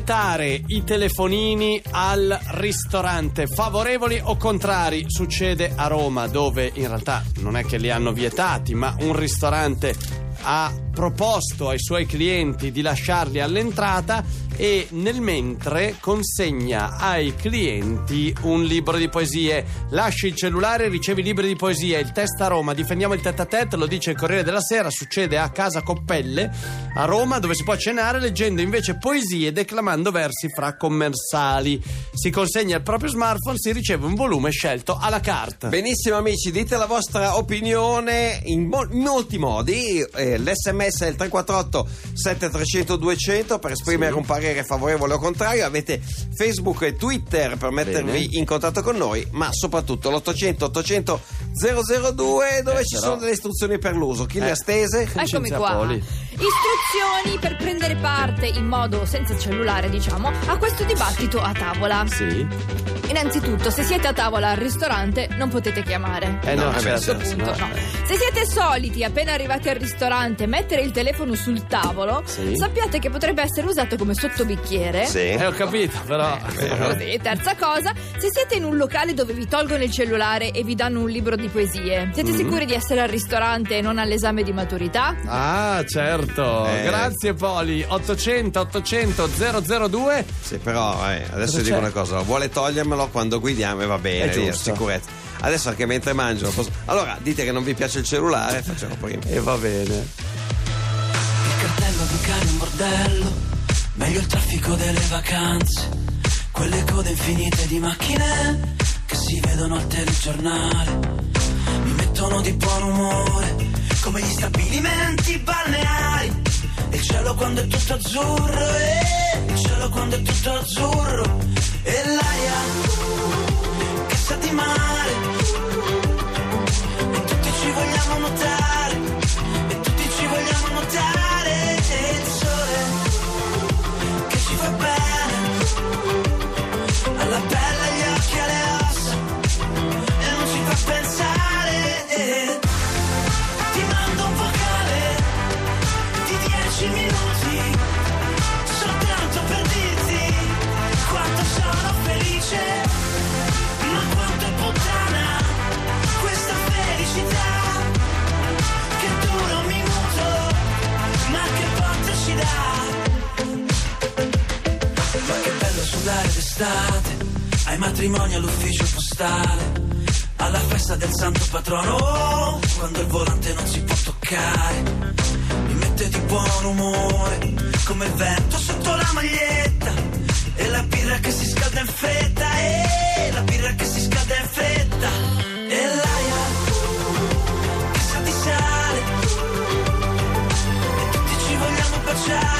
vietare i telefonini al ristorante. Favorevoli o contrari? Succede a Roma, dove in realtà non è che li hanno vietati, ma un ristorante ha proposto ai suoi clienti di lasciarli all'entrata e nel mentre consegna ai clienti un libro di poesie. Lasci il cellulare ricevi libri di poesie. Il test a Roma, difendiamo il tête a tête, lo dice il Corriere della Sera, succede a Casa Coppelle a Roma dove si può cenare leggendo invece poesie e declamando versi fra commensali. Si consegna il proprio smartphone, si riceve un volume scelto alla carte. Benissimo amici, dite la vostra opinione in, mo- in molti modi. Eh, L'SMS è il 348 7300 200 per esprimere Sì. un parere favorevole o contrario. Avete Facebook e Twitter per mettervi Bene. in contatto con noi, ma soprattutto l'800 800 002 dove Eh, ci però- sono delle istruzioni per l'uso. Chi le Eh. ha stese? Eccomi qua. Poli. Istruzioni per prendere parte in modo senza cellulare, diciamo, a questo dibattito a tavola. Sì? Innanzitutto, se siete a tavola al ristorante, non potete chiamare. Eh no, No, a certo, questo punto, no. no. Se siete soliti, appena arrivati al ristorante, mettere il telefono sul tavolo, Sì. sappiate che potrebbe essere usato come sottobicchiere. Sì. Eh, ho capito, però. Così, terza cosa, se siete in un locale dove vi tolgono il cellulare e vi danno un libro di poesie, Mm. siete sicuri di essere al ristorante e non all'esame di maturità? Ah, certo. Eh. Grazie Poli. 800 800 002. Sì, però eh, adesso dico una cosa: vuole togliermelo quando guidiamo e va bene, È via, giusto. sicurezza. Adesso anche mentre mangio. posso- Allora, dite che non vi piace il cellulare, facciamo prima. E va bene. Il cartello di cane in bordello, meglio il traffico delle vacanze, quelle code infinite di macchine che si vedono al telegiornale, mi mettono di buon umore, come gli stabilimenti balneari, il cielo quando è tutto azzurro, e il cielo quando è tutto azzurro, e l'aria che sa di mare, e tutti ci vogliamo nuotare. E tutti ci vogliamo nuotare d'estate, ai matrimoni all'ufficio postale, alla festa del santo patrono, quando il volante non si può toccare. Mi mette di buon umore, come il vento sotto la maglietta, e la birra che si scalda in fretta, e la birra che si scalda in fretta, e l'aria che sa di sale e tutti ci vogliamo baciare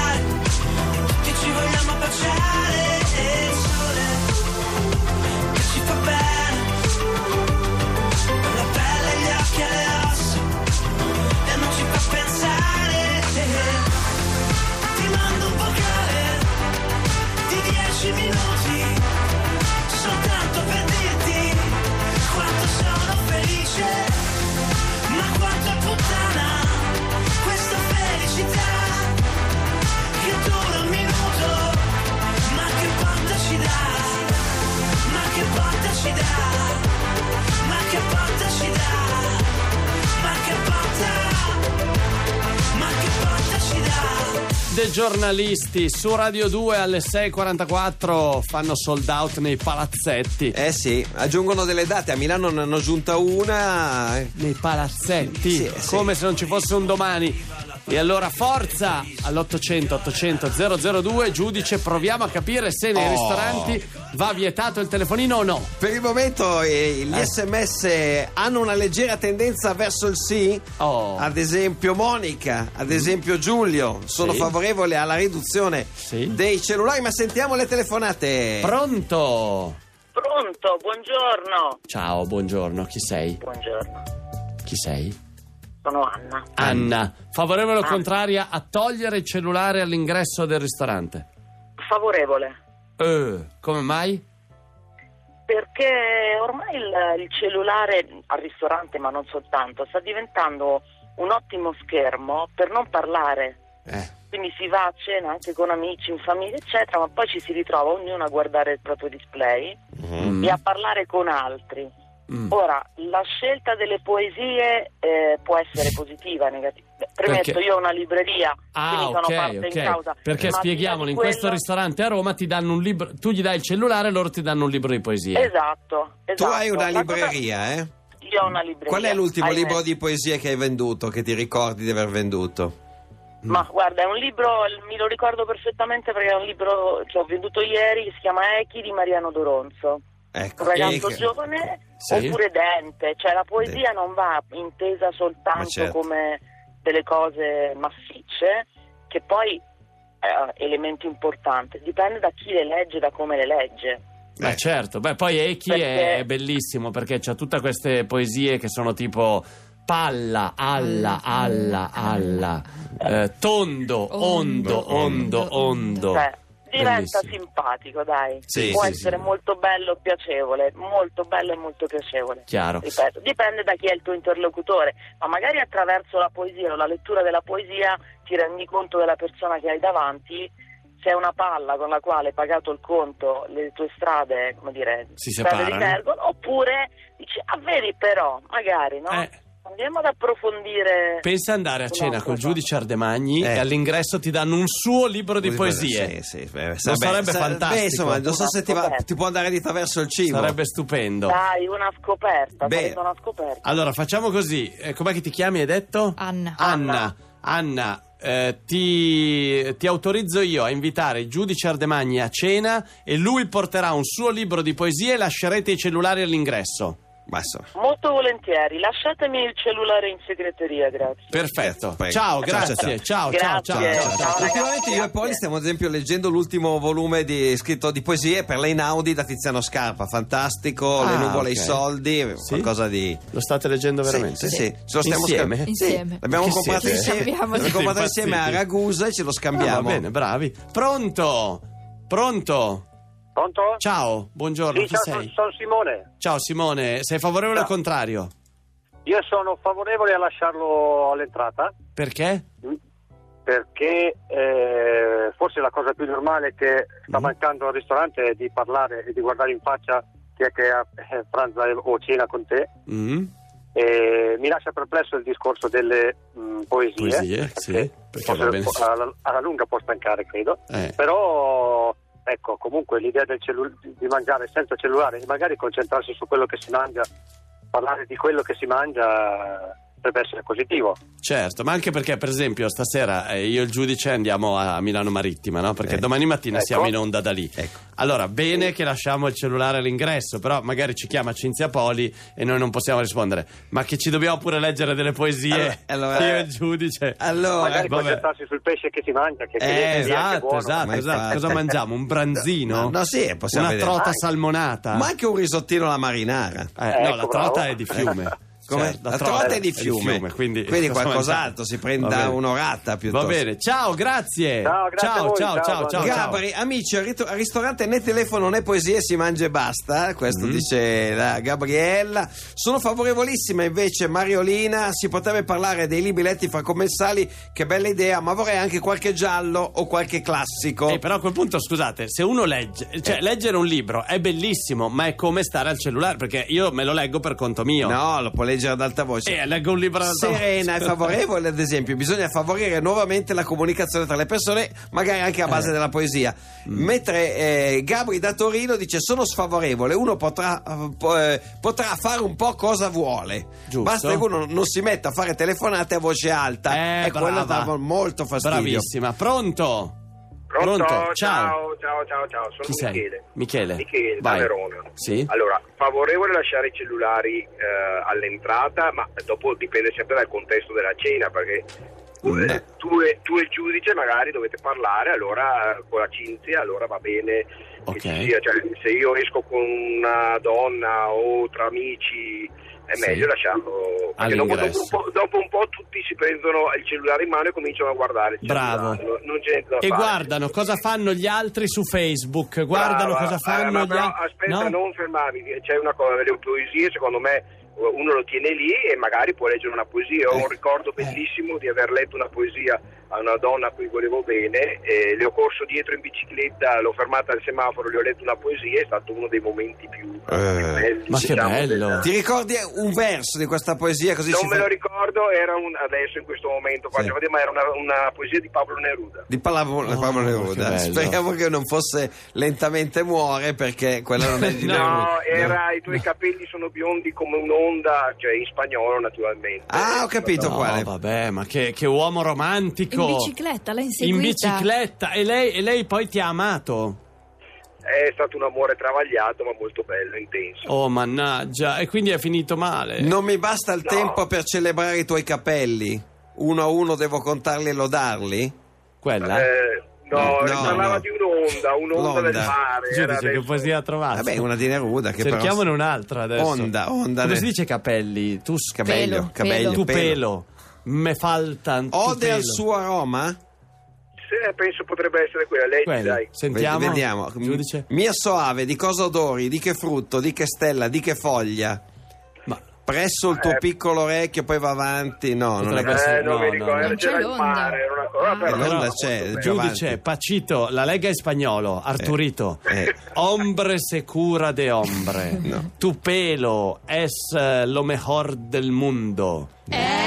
giornalisti su Radio 2 alle 6.44 fanno sold out nei palazzetti. Eh sì, aggiungono delle date. A Milano ne hanno aggiunta una. eh. Nei palazzetti, Sì, sì. come se non ci fosse un domani. E allora forza all'800 800 002 giudice, proviamo a capire se nei Oh. ristoranti va vietato il telefonino o no. Per il momento eh, gli sms hanno una leggera tendenza verso il sì. Oh. Ad esempio Monica, ad esempio Giulio sono Sì. favorevoli alla riduzione Sì. dei cellulari, ma sentiamo le telefonate. Pronto? Pronto, buongiorno. Ciao, buongiorno, chi sei? Buongiorno, Chi sei? Sono Anna. Anna, favorevole o Ah. contraria a togliere il cellulare all'ingresso del ristorante? Favorevole, Eh, come mai? perché ormai il, il cellulare al ristorante, ma non soltanto, sta diventando un ottimo schermo per non parlare. Eh, quindi si va a cena anche con amici, in famiglia, eccetera, ma poi ci si ritrova ognuno a guardare il proprio display Mm. e a parlare con altri. Mm. Ora, la scelta delle poesie eh, può essere positiva o negativa. Premetto, Perché- io ho una libreria, Ah, quindi sono ok, parte ok. in causa. Perché spieghiamolo, in questo ristorante a Roma ti danno un libro, tu gli dai il cellulare, loro ti danno un libro di poesie. Esatto, Tu esatto. hai una La cosa- libreria, eh? Io ho una libreria. Qual è l'ultimo libro di poesie che hai venduto, che ti ricordi di aver venduto? Ma guarda, è un libro, mi lo ricordo perfettamente perché è un libro che ho venduto ieri, che si chiama Echi di Mariano Doronzo. Ecco, Un ragazzo e- giovane Sì. oppure dente, cioè la poesia non va intesa soltanto certo. come delle cose massicce, che poi è elemento importante, dipende da chi le legge, da come le legge. Beh, Eh. certo, beh, poi Eki Perché- è bellissimo perché c'ha tutte queste poesie che sono tipo palla, alla, alla, alla, eh, tondo, ondo, ondo, ondo. Cioè, diventa Bellissimo. simpatico, dai. Sì, Può sì, essere sì. molto bello e piacevole, molto bello e molto piacevole. Chiaro. Ripeto, dipende da chi è il tuo interlocutore, ma magari attraverso la poesia o la lettura della poesia ti rendi conto della persona che hai davanti. Se è una palla con la quale hai pagato il conto, le tue strade, come dire, Si strade separano. oppure dici, ah vedi però, magari, no? Eh. Andiamo ad approfondire. Pensa andare a cena col giudice Ardemagni Eh. e all'ingresso ti danno un suo libro di poesie. Sì, sì, beh, Non sarebbe fantastico? Beh, insomma, non so se ti, va- ti può andare di traverso il cibo. Sarebbe stupendo. Dai, una scoperta, Beh. sarebbe una scoperta. Allora, facciamo così. Eh, com'è che ti chiami, hai detto? Anna. Anna, Anna, eh, ti, ti autorizzo io a invitare il giudice Ardemagni a cena e lui porterà un suo libro di poesie e lascerete i cellulari all'ingresso. Basta. Molto volentieri, lasciatemi il cellulare in segreteria, grazie. Perfetto. Prego. Ciao, grazie. Ciao, ciao, Grazie. ciao. Ciao, ciao, ciao. ragazzi, Ultimamente io e. Poli stiamo ad esempio leggendo l'ultimo volume di, scritto di poesie per l'Einaudi da Tiziano Scarpa, fantastico, Le Ah, nuvole e i soldi, Sì? qualcosa di... Lo state leggendo veramente? Sì, sì, sì. Ce lo stiamo Insieme? scambi- Insieme. Sì, l'abbiamo comprato siete? insieme, l'abbiamo comprato insieme a. Ragusa e ce lo Ah, scambiamo. va bene, bravi. Pronto? Pronto? Pronto? Ciao, buongiorno, Sì, chi ciao, sei? sono, sono Simone. Ciao Simone, sei favorevole o Ciao. contrario? Io sono favorevole a lasciarlo all'entrata Perché? perché eh, forse la cosa più normale che sta Mm. mancando al ristorante è di parlare e di guardare in faccia chi è che ha eh, pranza o cena con te. Mm? E mi lascia perplesso il discorso delle mh, poesie. Poesie, sì, perché forse va bene. alla, alla lunga può stancare, credo. Eh. Però ecco, comunque l'idea del cellu- di mangiare senza cellulare magari concentrarsi su quello che si mangia, parlare di quello che si mangia potrebbe essere positivo. Certo, ma anche perché, per esempio, stasera eh, io e il giudice andiamo a Milano Marittima, no? Perché Eh. domani mattina Ecco. siamo in onda da lì. Ecco. Allora, bene che lasciamo il cellulare all'ingresso, però magari ci chiama Cinzia Poli e noi non possiamo rispondere. Ma che ci dobbiamo pure leggere delle poesie, Allora- allora- io e il giudice. Allora, magari vabbè. concentrarsi sul pesce che si mangia, che, Eh, esatto, buono. esatto, esatto. Cosa mangiamo? Un branzino? No, sì, possiamo Una vedere. trota Dai. salmonata? ma anche un risottino alla marinara. Eh, no, Ecco, la trota bravo. è di fiume. Come? Certo, la trota è di fiume, quindi, cosa qualcos'altro si prenda un'orata piuttosto. Va bene, ciao, grazie. Ciao, grazie a ciao, voi, ciao, ciao, ciao, buona- ciao. Gabri, amici, al, rit- al ristorante né telefono né poesie si mangia e basta. Questo Mm. dice la Gabriella. Sono favorevolissima invece, Mariolina. Si potrebbe parlare dei libri letti fra commensali. Che bella idea, ma vorrei anche qualche giallo o qualche classico. Eh, però a quel punto, scusate, se uno legge, cioè Eh. leggere un libro è bellissimo, ma è come stare al cellulare, perché io me lo leggo per conto mio. No, lo può leggere ad alta voce. Eh, leggo un libro ad alta voce. Serena è favorevole, ad esempio, bisogna favorire nuovamente la comunicazione tra le persone, magari anche a base Eh. della poesia. Mm. Mentre eh, Gabri da Torino dice: Sono sfavorevole, uno potrà, eh, po- potrà fare un po' cosa vuole. Giusto. Basta che uno non si metta a fare telefonate a voce alta. Eh, e quello brava. dà molto fastidio. Bravissima, pronto? Pronto? Ciao. ciao, ciao, ciao, ciao, sono Chi sei? Michele. Michele. Michele, da. Verona. Sì? Allora, favorevole lasciare i cellulari eh, all'entrata, ma dopo dipende sempre dal contesto della cena, perché Mm. eh, tu, e, tu e il giudice magari dovete parlare, allora eh, con la Cinzia, allora va bene Ok. che ci sia, cioè, se io esco con una donna o tra amici è Sì. meglio lasciarlo dopo, dopo, All'ingresso. un po', dopo un po' tutti si prendono il cellulare in mano e cominciano a guardare Bravo. E fare. guardano cosa fanno gli altri su Facebook, guardano Brava, cosa eh, fanno ma gli altri. aspetta, non fermarmi, c'è una cosa, le poesie secondo me uno lo tiene lì e magari può leggere una poesia. Ho Eh. un ricordo bellissimo di aver letto una poesia a una donna a cui volevo bene, e le ho corso dietro in bicicletta, l'ho fermata al semaforo, le ho letto una poesia, è stato uno dei momenti più, più belli. ma che diciamo, bello. della- Ti ricordi un verso di questa poesia? Così Non me fa- lo ricordo, era un, adesso in questo momento, Sì. ma era una, una poesia di Pablo Neruda. Di Pablo, Oh, Pablo Neruda. che. Speriamo che non fosse lentamente muore perché quella non è di No, Neruda. No, era i tuoi capelli sono biondi come un'onda, cioè in spagnolo naturalmente. Ah, ho capito No, quale. vabbè, ma che, che uomo romantico. In bicicletta, l'ha In inseguita. bicicletta. E lei, e lei poi ti ha amato? È stato un amore travagliato ma molto bello, intenso. Oh, mannaggia. E quindi è finito male. Non mi basta il No. tempo per celebrare i tuoi capelli. Uno a uno devo contarli e lodarli? Quella? Eh, no, No, parlava no. di un'onda, un'onda del L'onda. mare. era Giudice, che poesia ha trovato? Vabbè, una di Neruda che Cerchiamone però... un'altra adesso. Onda, onda Come ne- si dice capelli? Tu Cabello, Pelo, cabello, Tu pelo. Me faltan Ode al suo aroma? Sì, penso potrebbe essere quella. Leggi, Quella. dai. Sentiamo. Ved- Vediamo. Giudice. Mia soave, di cosa odori? Di che frutto? Di che stella? Di che foglia? Ma Presso il tuo Eh. piccolo orecchio, poi va avanti. No, non è essere- Eh, no, mi no, ricordo, no. Non c'era c'è il l'onda. mare, era una cosa. Ah. però- L'onda c'è, Giudice, avanti. Pacito, la lega è spagnolo, Arturito. Eh. Hombre se cura de hombre. No. Tu pelo es eh, lo mejor del mundo. Eh?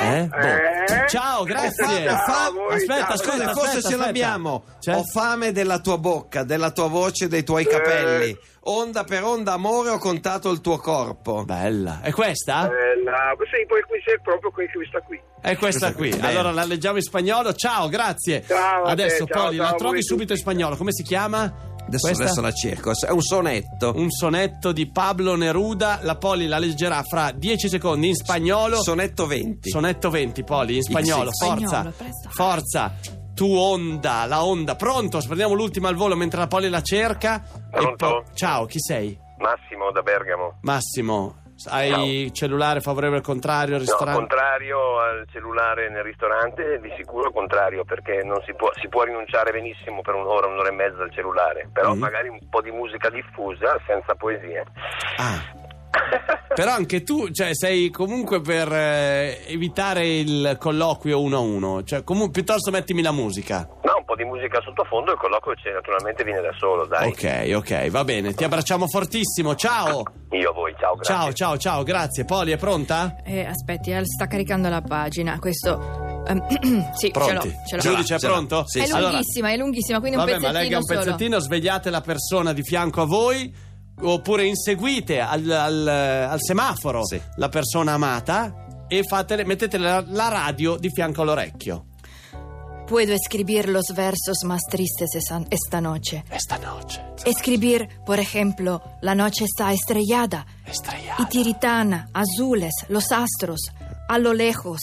Boh. Eh? Ciao, grazie. Ciao, Fa- voi, aspetta, ciao. Scusa, aspetta, forse ce aspetta. l'abbiamo. C'è? Ho fame della tua bocca, della tua voce, dei tuoi capelli. Onda per onda, amore, ho contato il tuo corpo. Bella. È questa? Eh, la- sì, poi qui c'è proprio que- questa qui. È questa qui. Bene. Allora la leggiamo in spagnolo. Ciao, grazie. Ciao te, Adesso Poli, ciao la trovi subito in tutti. spagnolo. Come si chiama? Adesso, Questa? adesso la cerco. È un sonetto. Un sonetto di Pablo Neruda. La Poli la leggerà fra 10 secondi in spagnolo. Sonetto 20. Sonetto 20, Poli, in spagnolo. Forza. Spagnolo. Forza. Tu onda, la onda. Pronto? Prendiamo l'ultima al volo mentre la Poli la cerca. E Pronto? po- Ciao, chi sei? Massimo da Bergamo. Massimo. Hai cellulare favorevole al contrario al No, ristorante? contrario al cellulare nel ristorante, di sicuro contrario, perché non si può, si può rinunciare benissimo per un'ora, un'ora e mezza al cellulare, però Mm. magari un po' di musica diffusa senza poesie. Ah, Però anche tu, cioè, sei comunque per eh, evitare il colloquio uno a uno. Cioè, comunque, piuttosto mettimi la musica. No, un po' di musica sottofondo il colloquio c'è, naturalmente viene da solo, dai. Ok, ok, va bene. Ti abbracciamo fortissimo. Ciao. Ciao, grazie. Ciao, ciao, ciao, grazie. Poli, è pronta? Eh, aspetti, eh, sta caricando la pagina. Questo. ehm, sì, ce l'ho. Pronti. Ce l'ho. Giudice, è Ce pronto? Sì, è sì. Allora, lunghissima, è lunghissima, quindi un vabbè, ma pezzettino legga un solo. pezzettino, svegliate la persona di fianco a voi. Oppure inseguite al, al- al semaforo Sì. la persona amata e fatele, mettete la, la radio di fianco all'orecchio. Puedo escribir los versos más tristes esta noche. Esta noche. Escribir, por ejemplo, la noche está estrellada Estrellata. y tiritana, azules, los astros, a lo lejos.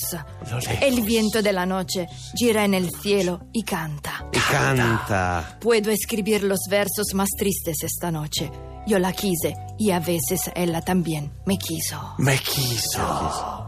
Lo lejos. El viento de la noche gira en el cielo y canta. e canta. Puedo escribir los versos más tristes esta noche. Yo la quise y a veces ella también me quiso. Me quiso.